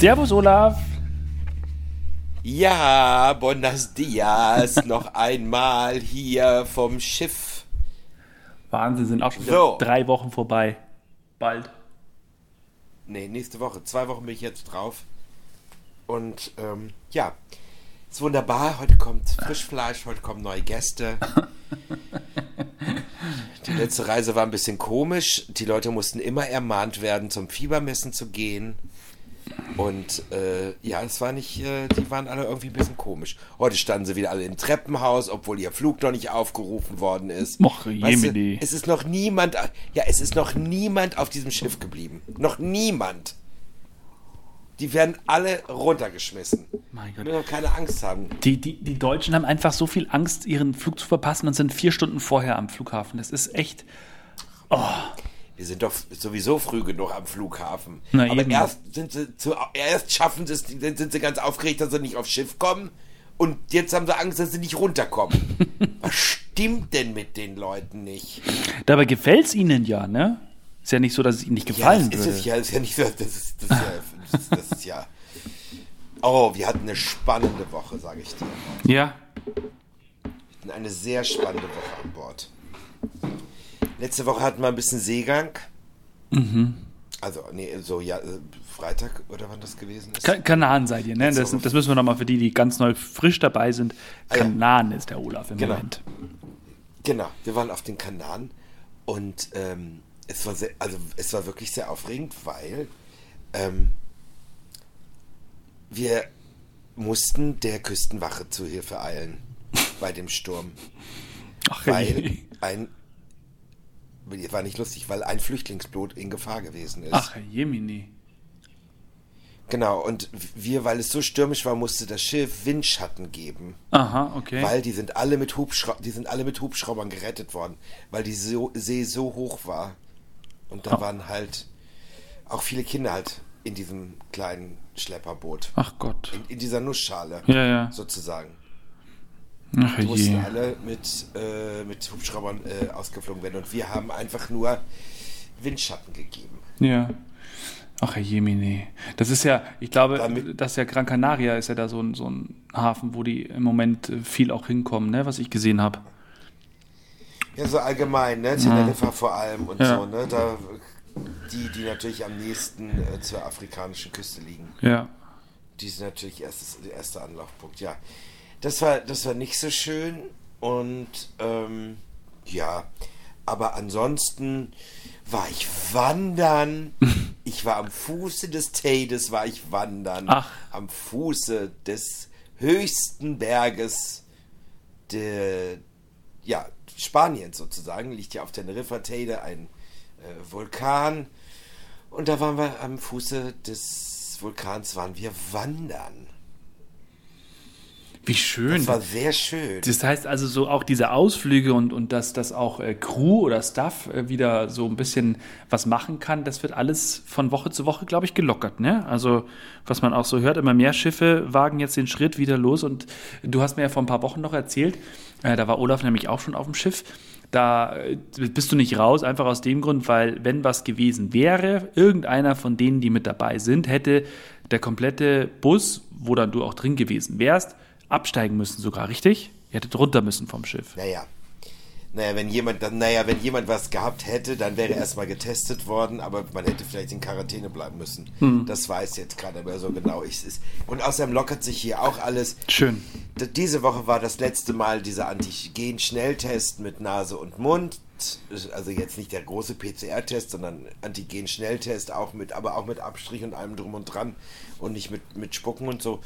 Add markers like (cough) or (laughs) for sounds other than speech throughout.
Servus, Olaf. Ja, buenos dias, (laughs) noch einmal hier vom Schiff. Wahnsinn, sind auch schon So. drei Wochen vorbei. Bald. Nee, nächste Woche. Zwei Wochen bin ich jetzt drauf. Und ähm, ja, ist wunderbar. Heute kommt Frischfleisch, heute kommen neue Gäste. (laughs) Die letzte Reise war ein bisschen komisch. Die Leute mussten immer ermahnt werden, zum Fiebermessen zu gehen. Und äh, ja, es war nicht, äh, die waren alle irgendwie ein bisschen komisch. Heute standen sie wieder alle im Treppenhaus, obwohl ihr Flug noch nicht aufgerufen worden ist. Och, Weißt du, es ist noch niemand, ja, es ist noch niemand auf diesem Schiff geblieben. Noch niemand. Die werden alle runtergeschmissen. Mein Wir Gott. noch keine Angst haben. Die, die, die Deutschen haben einfach so viel Angst, ihren Flug zu verpassen und sind vier Stunden vorher am Flughafen. Das ist echt. Wir sind doch sowieso früh genug am Flughafen. Na Aber eben. erst sind sie zu, erst schaffen sie es, dann sind sie ganz aufgeregt, dass sie nicht aufs Schiff kommen. Und jetzt haben sie Angst, dass sie nicht runterkommen. (laughs) Was stimmt denn mit den Leuten nicht? Dabei gefällt es ihnen ja, ne? Ist ja nicht so, dass es ihnen nicht gefallen ja, das würde. ist es ja, ist ja nicht so, das ist, das ist ja, das, das ist ja. Oh, wir hatten eine spannende Woche, sage ich dir. Ja. Wir hatten eine sehr spannende Woche an Bord. Letzte Woche hatten wir ein bisschen Seegang. Mhm. Also, nee, so, ja, äh, Freitag oder wann das gewesen ist. Ka Kanaan seid ihr, ne? Das, das müssen wir nochmal für die, die ganz neu frisch dabei sind. Ah, ja. Ist der Olaf im Genau. Moment. Genau, wir waren auf den Kanaren und ähm, es war sehr, also es war wirklich sehr aufregend, weil ähm, wir mussten der Küstenwache zu Hilfe eilen bei dem Sturm, Ach, weil hey. ein war nicht lustig, weil ein Flüchtlingsboot in Gefahr gewesen ist. Ach, Jemini. Genau, und wir, weil es so stürmisch war, musste das Schiff Windschatten geben. Aha, okay. Weil die sind alle mit Hubschra die sind alle mit Hubschraubern gerettet worden, weil die so See so hoch war. Und da Oh. waren halt auch viele Kinder halt in diesem kleinen Schlepperboot. Ach Gott. In, in dieser Nussschale. Ja, ja. Sozusagen. Ach Die mussten je. alle mit, äh, mit Hubschraubern äh, ausgeflogen werden. Und wir haben einfach nur Windschatten gegeben. Ja. Ach, Herr Jemini. Das ist ja, ich glaube, Damit- dass ja Gran Canaria ist ja da so ein, so ein Hafen, wo die im Moment äh, viel auch hinkommen, ne, was ich gesehen habe. Ja, so allgemein, ne? Teneriffa vor allem und Ja. so, ne? Da, die, die natürlich am nächsten äh, zur afrikanischen Küste liegen. Ja. Die ist natürlich erstes, der erste Anlaufpunkt, ja. Das war, das war nicht so schön und ähm, ja, aber ansonsten war ich wandern. (laughs) Ich war am Fuße des Teides, war ich wandern. Ach. Am Fuße des höchsten Berges der, ja, Spaniens sozusagen, liegt ja auf Teneriffa Teide, ein äh, Vulkan. Und da waren wir am Fuße des Vulkans, waren wir wandern. Wie schön. Das war sehr schön. Das heißt also so auch diese Ausflüge und, und dass, dass auch äh, Crew oder Staff äh, wieder so ein bisschen was machen kann, das wird alles von Woche zu Woche, glaube ich, gelockert. Ne? Also was man auch so hört, immer mehr Schiffe wagen jetzt den Schritt wieder los. Und du hast mir ja vor ein paar Wochen noch erzählt, äh, da war Olaf nämlich auch schon auf dem Schiff. Da äh, bist du nicht raus, einfach aus dem Grund, weil wenn was gewesen wäre, irgendeiner von denen, die mit dabei sind, hätte der komplette Bus, wo dann du auch drin gewesen wärst, absteigen müssen sogar, richtig? Ihr hättet runter müssen vom Schiff. Naja. Naja, wenn jemand, dann, naja, wenn jemand was gehabt hätte, dann wäre erstmal getestet worden, aber man hätte vielleicht in Quarantäne bleiben müssen. Hm. Das weiß jetzt gerade mehr so genau. Ich, ist, und außerdem lockert sich hier auch alles. Schön. Diese Woche war das letzte Mal dieser Antigen-Schnelltest mit Nase und Mund. Also jetzt nicht der große PCR-Test, sondern Antigen-Schnelltest, auch mit, aber auch mit Abstrich und allem drum und dran und nicht mit, mit Spucken und so.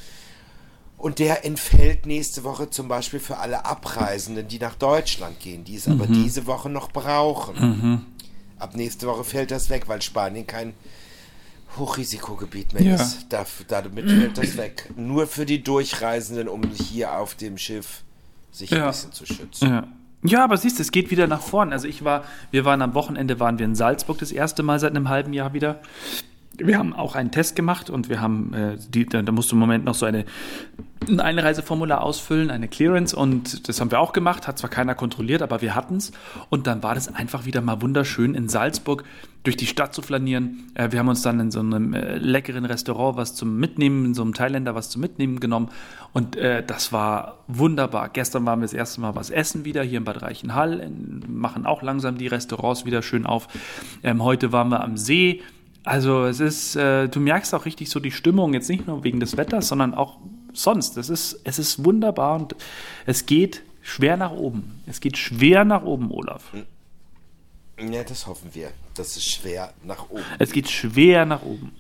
Und der entfällt nächste Woche zum Beispiel für alle Abreisenden, die nach Deutschland gehen, die es aber diese Woche noch brauchen. Ab nächste Woche fällt das weg, weil Spanien kein Hochrisikogebiet mehr Ja. ist. Da, damit fällt das weg. Nur für die Durchreisenden, um hier auf dem Schiff sich Ja. ein bisschen zu schützen. Ja. Ja, aber siehst du, es geht wieder nach vorn. Also ich war, wir waren am Wochenende, waren wir in Salzburg das erste Mal seit einem halben Jahr wieder. Wir haben auch einen Test gemacht und wir haben, äh, die, da, da musst du im Moment noch so eine, ein Einreiseformular ausfüllen, eine Clearance und das haben wir auch gemacht, hat zwar keiner kontrolliert, aber wir hatten es und dann war das einfach wieder mal wunderschön in Salzburg durch die Stadt zu flanieren. Äh, wir haben uns dann in so einem äh, leckeren Restaurant was zum Mitnehmen, in so einem Thailänder was zum Mitnehmen genommen und äh, das war wunderbar. Gestern waren wir das erste Mal was essen wieder hier in Bad Reichenhall, machen auch langsam die Restaurants wieder schön auf. Ähm, heute waren wir am See, also es ist, äh, du merkst auch richtig so die Stimmung, jetzt nicht nur wegen des Wetters, sondern auch sonst. Es ist, es ist wunderbar und es geht schwer nach oben. Es geht schwer nach oben, Olaf. Ja, das hoffen wir. Das ist schwer nach oben. Es geht schwer nach oben.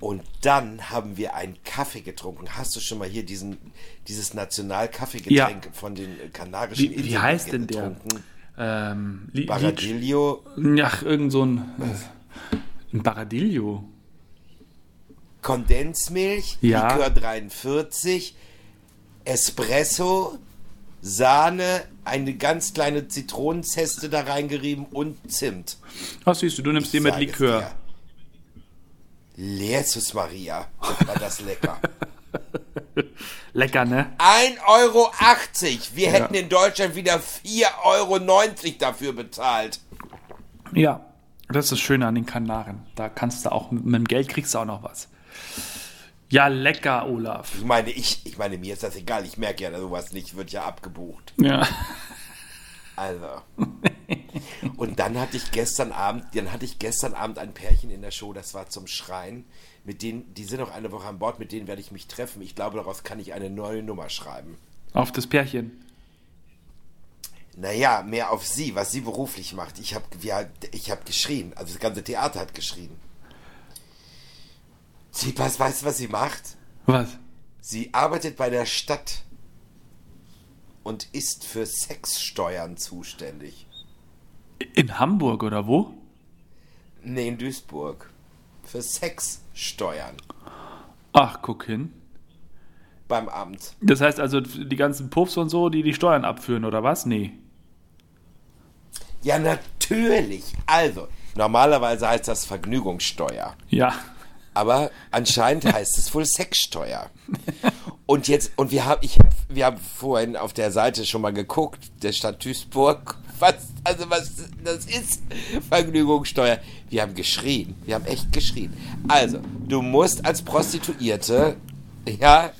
Und dann haben wir einen Kaffee getrunken. Hast du schon mal hier diesen, dieses National-Kaffeegetränk Ja. von den Kanarischen Wie, wie heißt denn der? Ähm, Li- Baradillo, Li- Ach, irgend so ein, äh, ein Baradillo. Kondensmilch, Ja. Likör 43, Espresso, Sahne, eine ganz kleine Zitronenzeste da reingerieben und Zimt. Ach, siehst du, du nimmst dir mit Likör. Jesus Maria, war das lecker. (laughs) (laughs) Lecker, ne? 1,80 Euro. Wir hätten in Deutschland wieder 4,90 Euro dafür bezahlt. Ja, das ist das Schöne an den Kanaren. Da kannst du auch, mit dem Geld kriegst du auch noch was. Ja, lecker, Olaf. Ich meine, ich, ich meine, mir ist das egal. Ich merke ja sowas nicht, wird ja abgebucht. Ja. Also. (laughs) Und dann hatte ich gestern Abend, dann hatte ich gestern Abend ein Pärchen in der Show, das war zum Schreien. Mit denen, die sind noch eine Woche an Bord, mit denen werde ich mich treffen. Ich glaube, daraus kann ich eine neue Nummer schreiben. Auf das Pärchen. Naja, mehr auf sie, was sie beruflich macht. Ich habe ich hab geschrien. Also das ganze Theater hat geschrien. Sie, was, weißt du, was sie macht? Was? Sie arbeitet bei der Stadt und ist für Sexsteuern zuständig. In Hamburg oder wo? Nee, in Duisburg. Für Sexsteuern Ach, guck hin. beim Amt. Das heißt also, die ganzen Puffs und so, die die Steuern abführen, oder was? Nee. Ja, natürlich. Also, normalerweise heißt das Vergnügungssteuer. Ja. Aber anscheinend (laughs) heißt es wohl Sexsteuer. Und jetzt, und wir haben, ich hab, wir haben vorhin auf der Seite schon mal geguckt, der Stadt Duisburg, was, also was das ist, Vergnügungssteuer. Wir haben geschrien, wir haben echt geschrien. Also, du musst als Prostituierte, ja,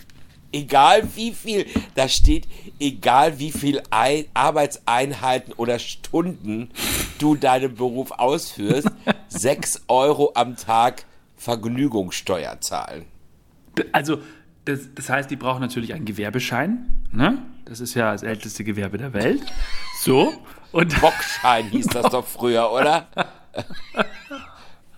egal wie viel, da steht, egal wie viel Ein Arbeitseinheiten oder Stunden du deinen Beruf ausführst, (laughs) 6 Euro am Tag Vergnügungssteuer zahlen. Also, das, das heißt, die brauchen natürlich einen Gewerbeschein. Ne? Das ist ja das älteste Gewerbe der Welt. So. Und Bockschein hieß das doch früher, oder?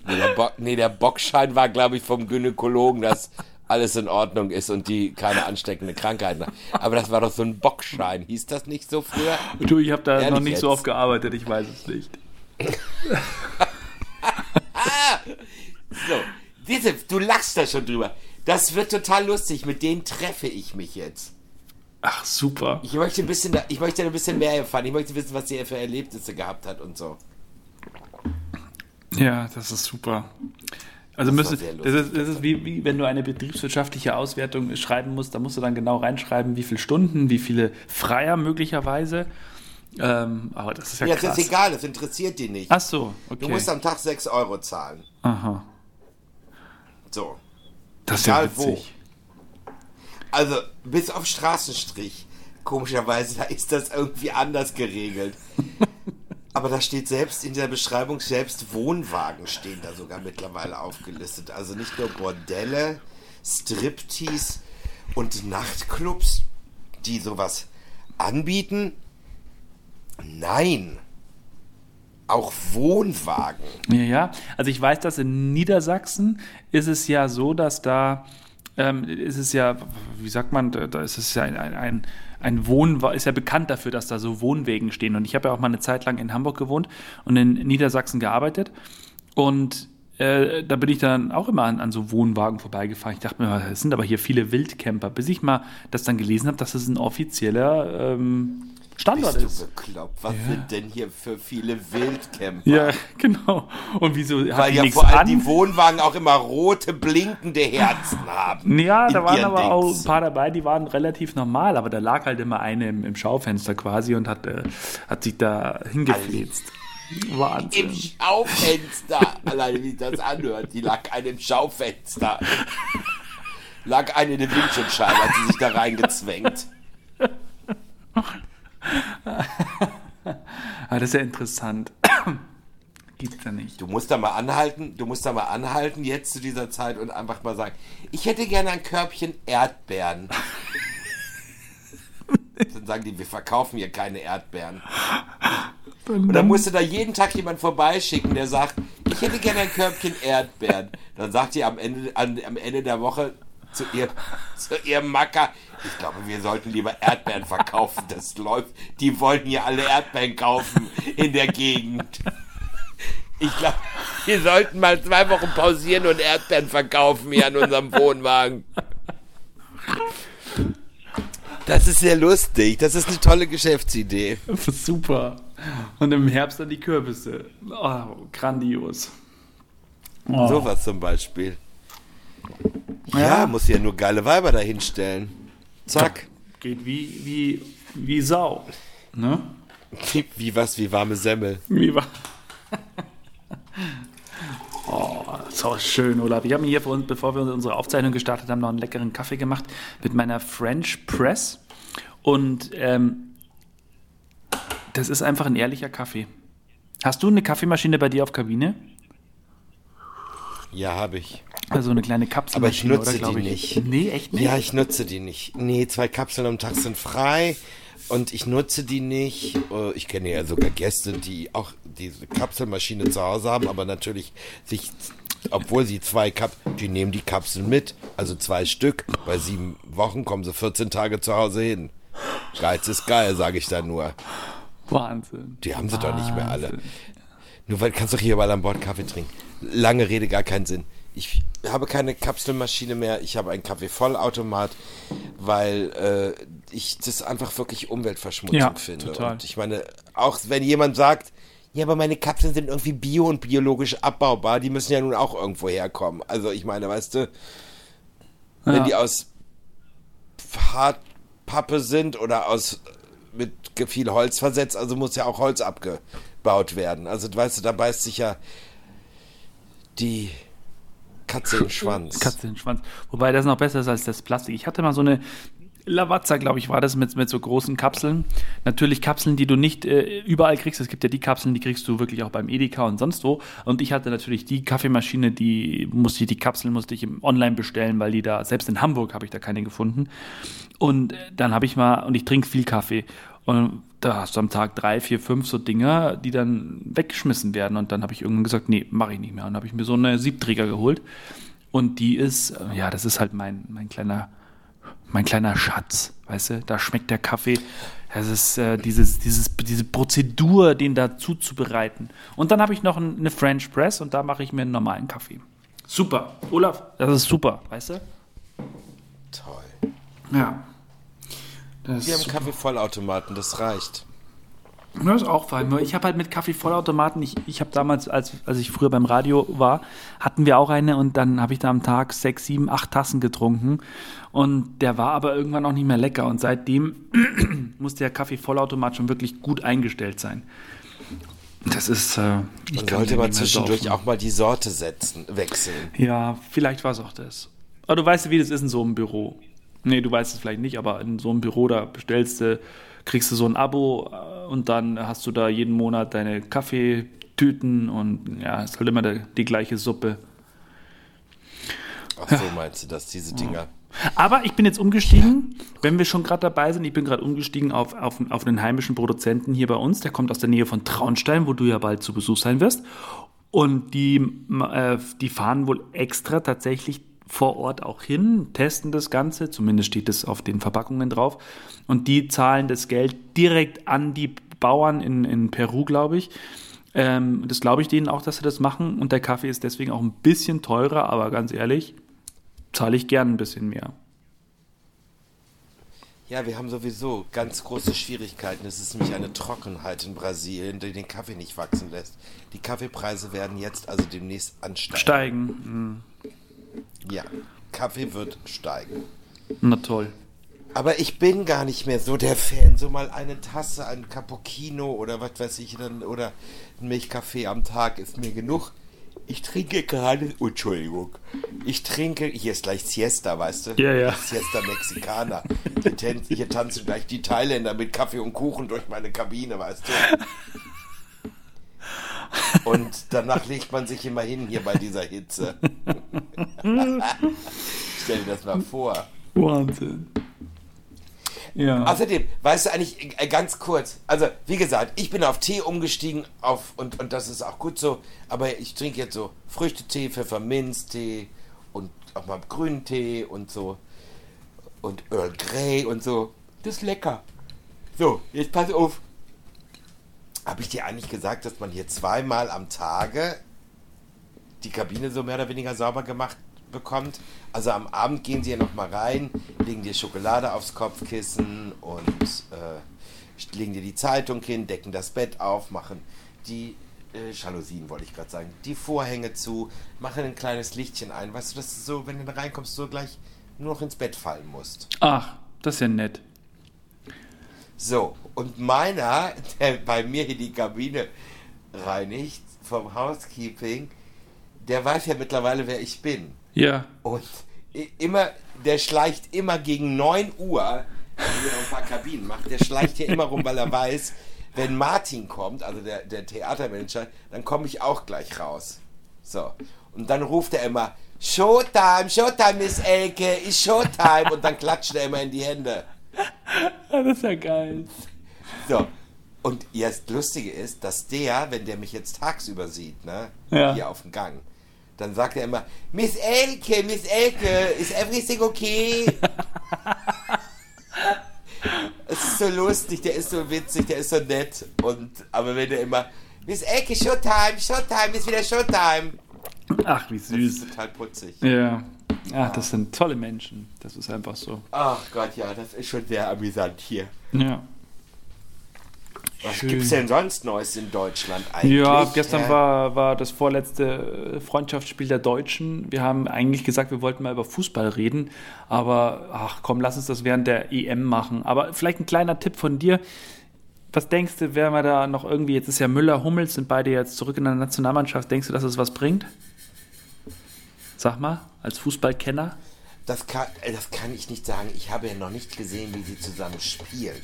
nee, der, Bo nee, der Bockschein war, glaube ich, vom Gynäkologen, dass alles in Ordnung ist und die keine ansteckende Krankheiten haben. Aber das war doch so ein Bockschein. Hieß das nicht so früher? du, ich habe da Ehrlich noch nicht so jetzt? oft gearbeitet, ich weiß es nicht. (laughs) So, diese, du lachst da schon drüber. Das wird total lustig. Mit denen treffe ich mich jetzt. Ach, super. Ich möchte ein bisschen, ich möchte ein bisschen mehr erfahren. Ich möchte wissen, was sie für Erlebnisse gehabt hat und so. Ja, das ist super. Also Das war müsste, sehr das ist, das ist wie, wie wenn du eine betriebswirtschaftliche Auswertung schreiben musst, da musst du dann genau reinschreiben, wie viele Stunden, wie viele Freier möglicherweise. Ähm, aber das ist ja, Ja, krass. das ist egal, das interessiert die nicht. Ach so, okay. Du musst am Tag 6 Euro zahlen. Aha. So. Das ist ja Egal wo. witzig. Also, bis auf Straßenstrich. Komischerweise, da ist das irgendwie anders geregelt. (laughs) Aber da steht selbst in der Beschreibung, selbst Wohnwagen stehen da sogar mittlerweile aufgelistet. Also nicht nur Bordelle, Striptease und Nachtclubs, die sowas anbieten. Nein. Auch Wohnwagen. Ja, ja. Also ich weiß, dass in Niedersachsen ist es ja so, dass da ähm, ist es ja, wie sagt man, da ist es ja ein, ein, ein, ein Wohn, ist ja bekannt dafür, dass da so Wohnwegen stehen. Und ich habe ja auch mal eine Zeit lang in Hamburg gewohnt und in Niedersachsen gearbeitet. Und äh, da bin ich dann auch immer an, an so Wohnwagen vorbeigefahren. Ich dachte mir, es sind aber hier viele Wildcamper, bis ich mal das dann gelesen habe, dass es ein offizieller ähm, Standort Bist ist. du bekloppt? Was sind denn hier für viele Wildcamper? Ja, (laughs) genau. Und wieso hat Weil die ja vor allem an? die Wohnwagen auch immer rote, blinkende Herzen haben. Ja, da waren aber auch Dings. ein paar dabei, die waren relativ normal, aber da lag halt immer eine im, im Schaufenster quasi und hat, äh, hat sich da hingefläzt. Wahnsinn. Im Schaufenster. (laughs) Alleine wie das anhört. Die lag eine im Schaufenster. lag eine in der Windschutzscheibe, hat sie sich da reingezwängt. (laughs) (laughs) Ah, das ist ja interessant. (clears throat) Gibt's ja nicht. Du musst da mal anhalten, du musst da mal anhalten jetzt zu dieser Zeit und einfach mal sagen, ich hätte gerne ein Körbchen Erdbeeren. (laughs) Dann sagen die, wir verkaufen hier keine Erdbeeren. Und dann musst du da jeden Tag jemand vorbeischicken, der sagt, ich hätte gerne ein Körbchen Erdbeeren. Dann sagt die am Ende, an, am Ende der Woche zu, ihr, zu ihrem Macker, ich glaube, wir sollten lieber Erdbeeren verkaufen. Das läuft. Die wollen hier alle Erdbeeren kaufen in der Gegend. Ich glaube, wir sollten mal zwei Wochen pausieren und Erdbeeren verkaufen hier an unserem Wohnwagen. Das ist sehr lustig. Das ist eine tolle Geschäftsidee. Super. Und im Herbst dann die Kürbisse. Oh, grandios. Oh. Sowas zum Beispiel. Ja, Ja. muss ja nur geile Weiber dahinstellen. Zack. Geht wie, wie, wie Sau. Ne? Wie, (laughs) wie was, wie warme Semmel. Wie war. (laughs) Oh, so schön, Olaf. Ich habe mir hier uns, bevor wir unsere Aufzeichnung gestartet haben, noch einen leckeren Kaffee gemacht mit meiner French Press. Und ähm, das ist einfach ein ehrlicher Kaffee. Hast du eine Kaffeemaschine bei dir auf Kabine? Ja, habe ich. Also eine kleine Kapselmaschine, nutze oder, die ich? nicht. Nee, echt nicht? Ja, ich nutze die nicht. Nee, zwei Kapseln am Tag sind frei und ich nutze die nicht. Äh, Ich kenne ja sogar Gäste, die auch diese Kapselmaschine zu Hause haben, aber natürlich sich, obwohl sie zwei Kap, die nehmen die Kapseln mit, also zwei Stück. Bei sieben Wochen kommen sie 14 Tage zu Hause hin. Geiz ist geil, sage ich da nur. Wahnsinn. Die haben sie doch nicht mehr alle. Wahnsinn. Nur weil kannst doch hier überall an Bord Kaffee trinken. Lange Rede, gar keinen Sinn. Ich habe keine Kapselmaschine mehr, ich habe einen Kaffeevollautomat, weil äh, ich das einfach wirklich Umweltverschmutzung Ja, finde. total. Und ich meine, auch wenn jemand sagt, ja, aber meine kapseln sind irgendwie bio und biologisch abbaubar, die müssen ja nun auch irgendwo herkommen. Also ich meine, weißt du, wenn Ja. die aus Hartpappe sind oder aus mit viel Holz versetzt, also muss ja auch Holz abgebaut werden. Also weißt du, da beißt sich ja die Katze den Schwanz. Katze den Schwanz. Wobei das noch besser ist als das Plastik. Ich hatte mal so eine Lavazza, glaube ich, war das mit, mit so großen Kapseln. Natürlich Kapseln, die du nicht äh, überall kriegst. Es gibt ja die Kapseln, die kriegst du wirklich auch beim Edeka und sonst wo. Und ich hatte natürlich die Kaffeemaschine, die musste ich, die Kapseln musste ich im online bestellen, weil die da, selbst in Hamburg habe ich da keine gefunden. Und äh, dann habe ich mal, und ich trinke viel Kaffee. Und da hast du am Tag drei, vier, fünf so Dinger, die dann weggeschmissen werden. Und dann habe ich irgendwann gesagt, nee, mache ich nicht mehr. Und habe ich mir so eine Siebträger geholt. Und die ist, äh, ja, das ist halt mein, mein kleiner, mein kleiner Schatz, weißt du? Da schmeckt der Kaffee. Das ist äh, dieses, dieses, diese Prozedur, den da zuzubereiten. Und dann habe ich noch ein, eine French Press und da mache ich mir einen normalen Kaffee. Super. Olaf, das ist super, weißt du? Toll. Ja. Das Wir haben Kaffeevollautomaten, das reicht. Das ist auch fein. Ich habe halt mit Kaffeevollautomaten, ich, ich habe damals, als, als ich früher beim Radio war, hatten wir auch eine und dann habe ich da am Tag sechs, sieben, acht Tassen getrunken. Und der war aber irgendwann auch nicht mehr lecker. Und seitdem (clears throat) muss der Kaffeevollautomat schon wirklich gut eingestellt sein. Das ist. Äh, ich sollte mehr zwischendurch auch mal die Sorte setzen, wechseln. Ja, vielleicht war es auch das. Aber du weißt, wie das ist in so einem Büro. Nee, du weißt es vielleicht nicht, aber in so einem Büro, da bestellst du, kriegst du so ein Abo äh, und dann hast du da jeden Monat deine Kaffeetüten und ja, es ist halt immer der, die gleiche Suppe. Ach so meinst du das, diese Dinger. Aber ich bin jetzt umgestiegen, wenn wir schon gerade dabei sind, ich bin gerade umgestiegen auf, auf, auf einen heimischen Produzenten hier bei uns, der kommt aus der Nähe von Traunstein, wo du ja bald zu Besuch sein wirst. Und die, äh, die fahren wohl extra tatsächlich vor Ort auch hin, testen das Ganze, zumindest steht es auf den Verpackungen drauf. Und die zahlen das Geld direkt an die Bauern in, in Peru, glaube ich. Ähm, das glaube ich denen auch, dass sie das machen. Und der Kaffee ist deswegen auch ein bisschen teurer, aber ganz ehrlich, zahle ich gern ein bisschen mehr. Ja, wir haben sowieso ganz große Schwierigkeiten. Es ist nämlich eine Trockenheit in Brasilien, die den Kaffee nicht wachsen lässt. Die Kaffeepreise werden jetzt also demnächst ansteigen. Steigen. Hm. Ja, Kaffee wird steigen. Na toll. Aber ich bin gar nicht mehr so der Fan. So mal eine Tasse, ein Cappuccino oder was weiß ich dann oder ein Milchkaffee am Tag ist mir genug. Ich trinke gerade, oh, Entschuldigung, ich trinke, hier ist gleich Siesta, weißt du? Ja, ja. Siesta Mexicana. Hier, tan- hier tanzen gleich die Thailänder mit Kaffee und Kuchen durch meine Kabine, weißt du? (laughs) Und danach legt man sich immer hin hier bei dieser Hitze. (laughs) Stell dir das mal vor. Wahnsinn. Ja. Außerdem, weißt du eigentlich, äh, ganz kurz, also wie gesagt, ich bin auf Tee umgestiegen auf, und, und das ist auch gut so, aber ich trinke jetzt so Früchtetee, Pfefferminztee und auch mal grünen Tee und so und Earl Grey und so. Das ist lecker. So, jetzt pass auf. Habe ich dir eigentlich gesagt, dass man hier zweimal am Tage die Kabine so mehr oder weniger sauber gemacht bekommt. Also am Abend gehen sie ja noch mal rein, legen dir Schokolade aufs Kopfkissen und äh, legen dir die Zeitung hin, decken das Bett auf, machen die äh, Jalousien, wollte ich gerade sagen, die Vorhänge zu, machen ein kleines Lichtchen ein. Weißt du, das ist so, wenn du da reinkommst, so gleich nur noch ins Bett fallen musst. Ach, das ist ja nett. So, und meiner, der bei mir hier die Kabine reinigt, vom Housekeeping, der weiß ja mittlerweile, wer ich bin. Ja. Und immer, der schleicht immer gegen 9 Uhr, wenn er ein paar Kabinen macht, der schleicht hier immer rum, weil er weiß, wenn Martin kommt, also der, der Theatermanager, dann komme ich auch gleich raus. So. Und dann ruft er immer, Showtime, Showtime, Miss Elke, ist Showtime. Und dann klatscht er immer in die Hände. Ja. Das ist ja geil. So. Und jetzt Lustige ist, dass der, wenn der mich jetzt tagsüber sieht, ne, Ja. hier auf dem Gang, dann sagt er immer, Miss Elke, Miss Elke, is everything okay? (laughs) es ist so lustig, der ist so witzig, der ist so nett. Und, aber wenn er immer, Miss Elke, Showtime, Showtime, ist wieder Showtime. Ach, wie Das süß. ist total putzig. Ja. Ach, das sind tolle Menschen. Das ist einfach so. Ach Gott, ja, das ist schon sehr amüsant hier. Ja. Was Schön. gibt's denn sonst Neues in Deutschland eigentlich? Ja, gestern hä? war, war das vorletzte äh, Freundschaftsspiel der Deutschen. Wir haben eigentlich gesagt, wir wollten mal über Fußball reden, aber ach komm, lass uns das während der EM machen. Aber vielleicht ein kleiner Tipp von dir. Was denkst du, wer wir da noch irgendwie, jetzt ist ja Müller, Hummels, sind beide jetzt zurück in der Nationalmannschaft, denkst du, dass es was bringt? Sag mal, als Fußballkenner. Das kann, äh, das kann ich nicht sagen. Ich habe ja noch nicht gesehen, wie sie zusammen spielen.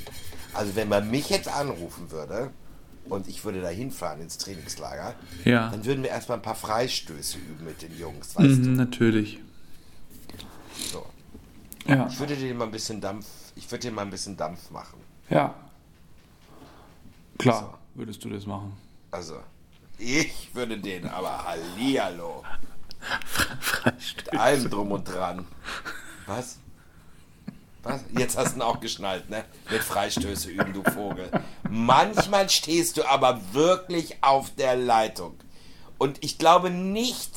Also wenn man mich jetzt anrufen würde und ich würde da hinfahren ins Trainingslager, Ja. dann würden wir erstmal ein paar Freistöße üben mit den Jungs, weißt Mhm, natürlich. du? So. Ja. Ich würde dir mal ein bisschen Dampf, ich würde dir mal ein bisschen Dampf machen. Ja. Klar, würdest du das machen. Also, ich würde den aber Hallihallo. Mit allem drum und dran. Was? Was? Jetzt hast du ihn auch geschnallt, ne? Mit Freistöße üben, du Vogel. Manchmal stehst du aber wirklich auf der Leitung. Und ich glaube nicht,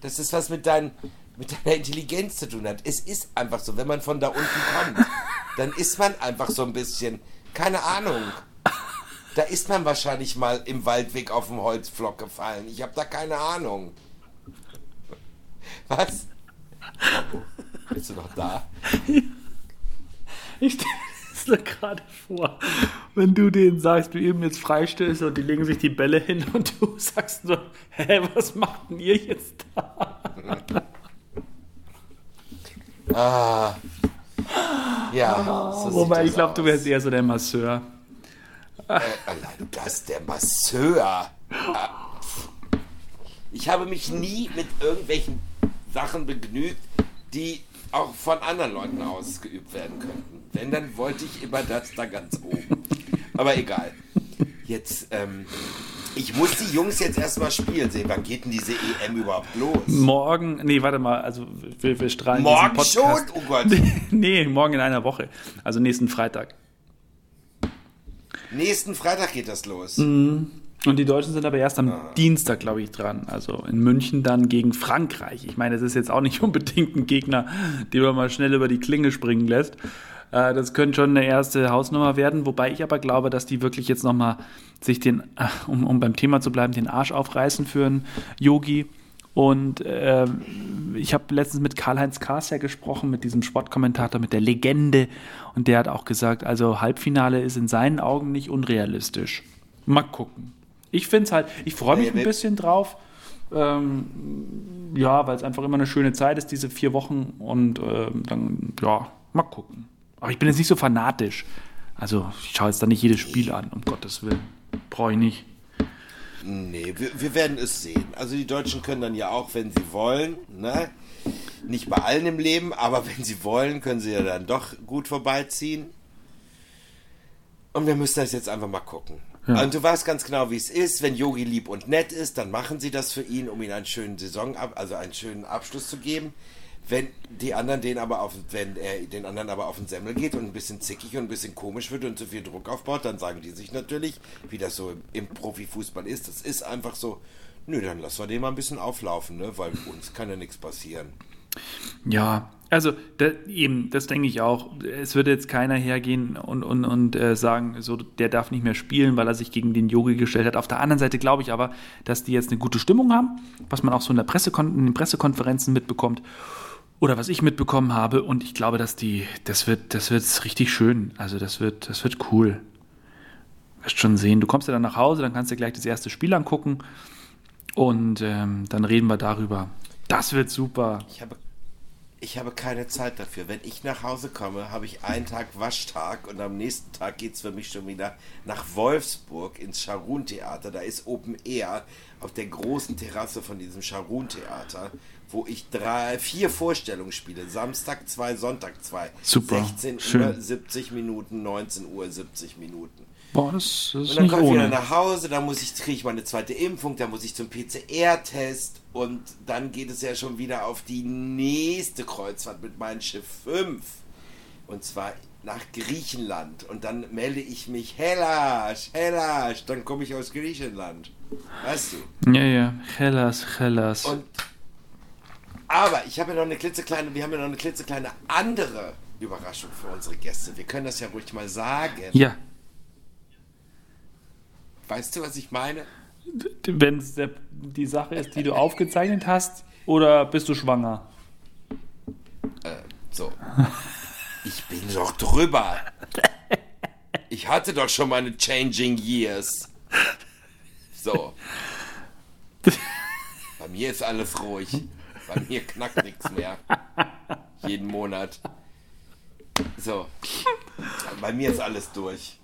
dass das was mit, dein, mit deiner Intelligenz zu tun hat. Es ist einfach so, wenn man von da unten kommt, dann ist man einfach so ein bisschen, keine Ahnung. Da ist man wahrscheinlich mal im Waldweg auf dem Holzpflock gefallen. Ich habe da keine Ahnung. Was? Bist du noch da? (laughs) Ich stelle es mir gerade vor, wenn du denen sagst, du eben jetzt freistößt und die legen sich die Bälle hin und du (laughs) sagst so, hä, was macht denn ihr jetzt da? Ah. Ja. so sieht Wobei ich glaube, du wärst eher so der Masseur. Äh, allein das, der Masseur. Pff. Ich habe mich nie mit irgendwelchen Sachen begnügt, die auch von anderen Leuten ausgeübt werden könnten. Wenn, dann wollte ich immer das da ganz oben. Aber egal. Jetzt, ähm, ich muss die Jungs jetzt erstmal spielen sehen. Wann geht denn diese EM überhaupt los? Morgen, nee, warte mal, also wir, wir strahlen Morgen diesen Podcast. schon? Oh Gott. (laughs) nee, morgen in einer Woche, also nächsten Freitag. Nächsten Freitag geht das los. Und die Deutschen sind aber erst am ah. Dienstag, glaube ich, dran. Also in München dann gegen Frankreich. Ich meine, das ist jetzt auch nicht (laughs) unbedingt ein Gegner, den man mal schnell über die Klinge springen lässt. Äh, das könnte schon eine erste Hausnummer werden, wobei ich aber glaube, dass die wirklich jetzt nochmal sich den, äh, um, um beim Thema zu bleiben, den Arsch aufreißen für einen Yogi. Und äh, ich habe letztens mit Karl-Heinz Kars ja gesprochen, mit diesem Sportkommentator, mit der Legende. Und der hat auch gesagt, also Halbfinale ist in seinen Augen nicht unrealistisch. Mal gucken. Ich finde es halt, ich freue mich ein bisschen drauf. Ähm, ja, weil es einfach immer eine schöne Zeit ist, diese vier Wochen. Und ähm, dann, ja, mal gucken. Aber ich bin jetzt nicht so fanatisch. Also, ich schaue jetzt da nicht jedes Spiel an, um Gottes Willen. Brauche ich nicht. Nee, wir, wir, werden es sehen. Also die Deutschen können dann ja auch, wenn sie wollen, ne? Nicht bei allen im Leben, aber wenn sie wollen, können sie ja dann doch gut vorbeiziehen. Und wir müssen das jetzt einfach mal gucken. Ja. Und du weißt ganz genau, wie es ist. Wenn Yogi lieb und nett ist, dann machen sie das für ihn, um ihm einen schönen Saison, also einen schönen Abschluss zu geben. Wenn die anderen den aber auf, wenn er den anderen aber auf den Semmel geht und ein bisschen zickig und ein bisschen komisch wird und zu viel Druck aufbaut, dann sagen die sich natürlich, wie das so im Profifußball ist, das ist einfach so, nö, dann lassen wir den mal ein bisschen auflaufen, ne? weil uns kann ja nichts passieren. Ja, also da, eben, das denke ich auch. Es würde jetzt keiner hergehen und, und, und äh, sagen, so, der darf nicht mehr spielen, weil er sich gegen den Yogi gestellt hat. Auf der anderen Seite glaube ich aber, dass die jetzt eine gute Stimmung haben, was man auch so in, der Pressekon in den Pressekonferenzen mitbekommt oder was ich mitbekommen habe. Und ich glaube, dass die, das wird, das wird richtig schön. Also das wird, das wird cool. Wirst schon sehen. Du kommst ja dann nach Hause, dann kannst du gleich das erste Spiel angucken und ähm, dann reden wir darüber. Das wird super. Ich habe, ich habe keine Zeit dafür. Wenn ich nach Hause komme, habe ich einen Tag Waschtag und am nächsten Tag geht es für mich schon wieder nach Wolfsburg ins Scharun-Theater. Da ist Open Air auf der großen Terrasse von diesem Scharun-Theater wo ich drei, vier Vorstellungen spiele. Samstag zwei, Sonntag zwei. Super. 16 Schön. Uhr 70 Minuten, 19 Uhr 70 Minuten. Boah, das, ist Und dann komme ich wieder nach Hause, dann muss ich, kriege ich meine zweite Impfung, dann muss ich zum PCR-Test und dann geht es ja schon wieder auf die nächste Kreuzfahrt mit meinem Schiff 5. Und zwar nach Griechenland. Und dann melde ich mich, Hellas, Hellas, dann komme ich aus Griechenland. Weißt du? Ja, ja, Hellas, Hellas. Und aber ich habe ja noch eine klitzekleine, wir haben ja noch eine klitzekleine andere Überraschung für unsere Gäste. Wir können das ja ruhig mal sagen. Ja. Weißt du, was ich meine? Wenn es die Sache ist, die du aufgezeichnet hast, oder bist du schwanger? Äh, so. Ich bin doch drüber. Ich hatte doch schon meine Changing Years. So. Bei mir ist alles ruhig. Bei mir knackt nichts mehr. Jeden Monat. So. Bei mir ist alles durch.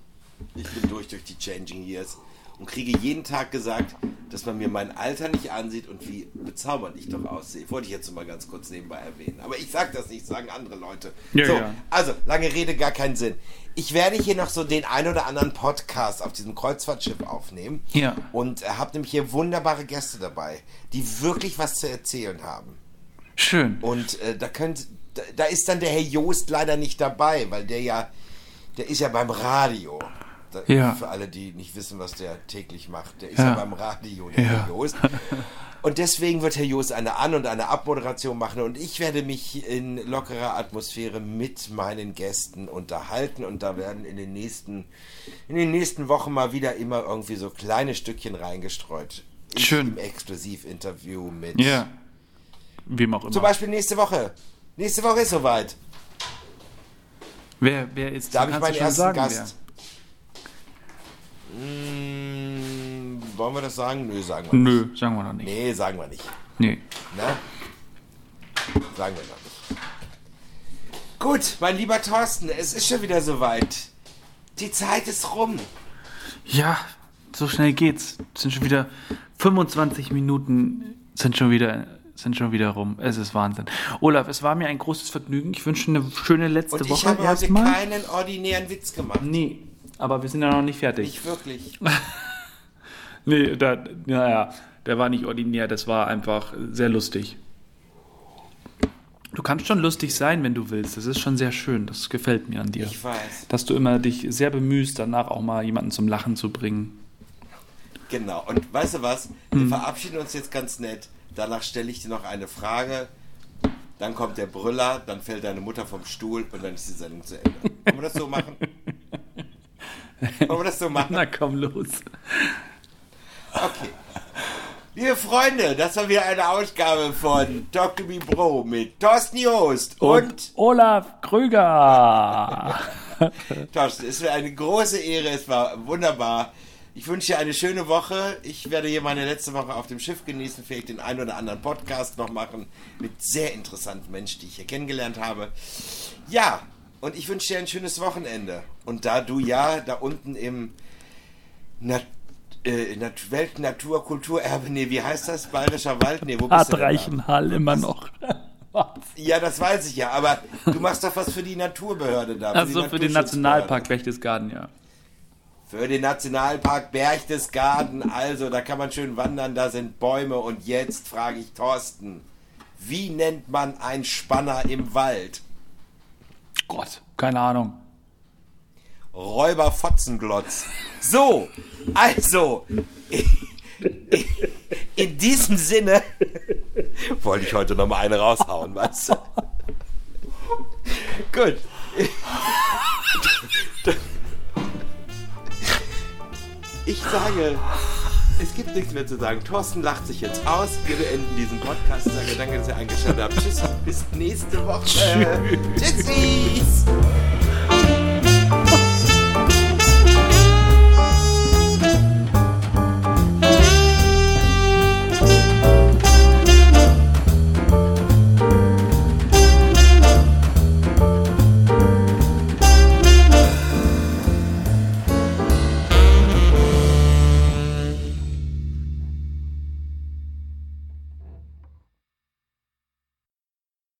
Ich bin durch durch die Changing Years und kriege jeden Tag gesagt, dass man mir mein Alter nicht ansieht und wie bezaubernd ich doch aussehe. Wollte ich jetzt mal ganz kurz nebenbei erwähnen. Aber ich sage das nicht, sagen andere Leute. Ja, so, ja. also, lange Rede, gar keinen Sinn. Ich werde hier noch so den ein oder anderen Podcast auf diesem Kreuzfahrtschiff aufnehmen. Ja. Und äh, habe nämlich hier wunderbare Gäste dabei, die wirklich was zu erzählen haben. Schön. Und äh, da könnt, da, da ist dann der Herr Joost leider nicht dabei, weil der ja, der ist ja beim Radio. Da, ja. Für alle, die nicht wissen, was der täglich macht. Der ist ja, beim Radio, der ja. Herr Joost. Und deswegen wird Herr Joost eine An- und eine Abmoderation machen und ich werde mich in lockerer Atmosphäre mit meinen Gästen unterhalten und da werden in den nächsten, in den nächsten Wochen mal wieder immer irgendwie so kleine Stückchen reingestreut. Ich Schön. Im Exklusivinterview mit ja. Wem auch immer. Zum Beispiel nächste Woche. Nächste Woche ist soweit. Wer, wer ist Da habe ich meinen ersten sagen, Gast. Hm, wollen wir das sagen? Nö, sagen wir nicht. Nö, sagen wir noch nicht. Nee, sagen wir nicht. Nee. Na? Sagen wir noch nicht. Gut, mein lieber Thorsten, es ist schon wieder soweit. Die Zeit ist rum. Ja, so schnell geht's. Es sind schon wieder 25 Minuten, sind schon wieder sind schon wieder rum. Es ist Wahnsinn. Olaf, es war mir ein großes Vergnügen. Ich wünsche eine schöne letzte Und ich Woche. Ich habe heute keinen ordinären Witz gemacht. Nee, aber wir sind ja noch nicht fertig. Nicht wirklich. (laughs) nee, da, naja, der war nicht ordinär, das war einfach sehr lustig. Du kannst schon lustig sein, wenn du willst. Das ist schon sehr schön. Das gefällt mir an dir. Ich weiß. Dass du immer dich sehr bemühst, danach auch mal jemanden zum Lachen zu bringen. Genau. Und weißt du was? Wir verabschieden uns jetzt ganz nett. Danach stelle ich dir noch eine Frage. Dann kommt der Brüller, dann fällt deine Mutter vom Stuhl und dann ist die Sendung zu Ende. Wollen wir das so machen? (laughs) Wollen wir das so machen? Na komm, los. Okay. Liebe Freunde, das war wieder eine Ausgabe von Talk to Me Bro mit Thorsten Joost und, Und Olaf Krüger. (laughs) Thorsten. Es war eine große Ehre, es war wunderbar. Ich wünsche dir eine schöne Woche. Ich werde hier meine letzte Woche auf dem Schiff genießen, vielleicht den einen oder anderen Podcast noch machen mit sehr interessanten Menschen, die ich hier kennengelernt habe. Ja, und ich wünsche dir ein schönes Wochenende. Und da du ja da unten im Nat äh, Nat Weltnatur Kulturerbe, nee, wie heißt das? Bayerischer Wald? Nee, wo bist du denn da? Reichenhall immer noch. (laughs) Ja, das weiß ich ja, aber du machst doch was für die Naturbehörde da. Also für den Naturschutzbehörde. Nationalpark Berchtesgaden, ja. Für den Nationalpark Berchtesgaden, also da kann man schön wandern, da sind Bäume und jetzt frage ich Thorsten, wie nennt man ein Spanner im Wald? Gott, keine Ahnung. Räuber Fotzenglotz. So, also, in diesem Sinne (laughs) wollte ich heute noch mal eine raushauen, weißt du? Gut. Ich sage, es gibt nichts mehr zu sagen. Thorsten lacht sich jetzt aus. Wir beenden diesen Podcast. Sage danke, dass ihr eingeschaltet habt. Tschüss und bis nächste Woche. Tschüss. Tschüssis.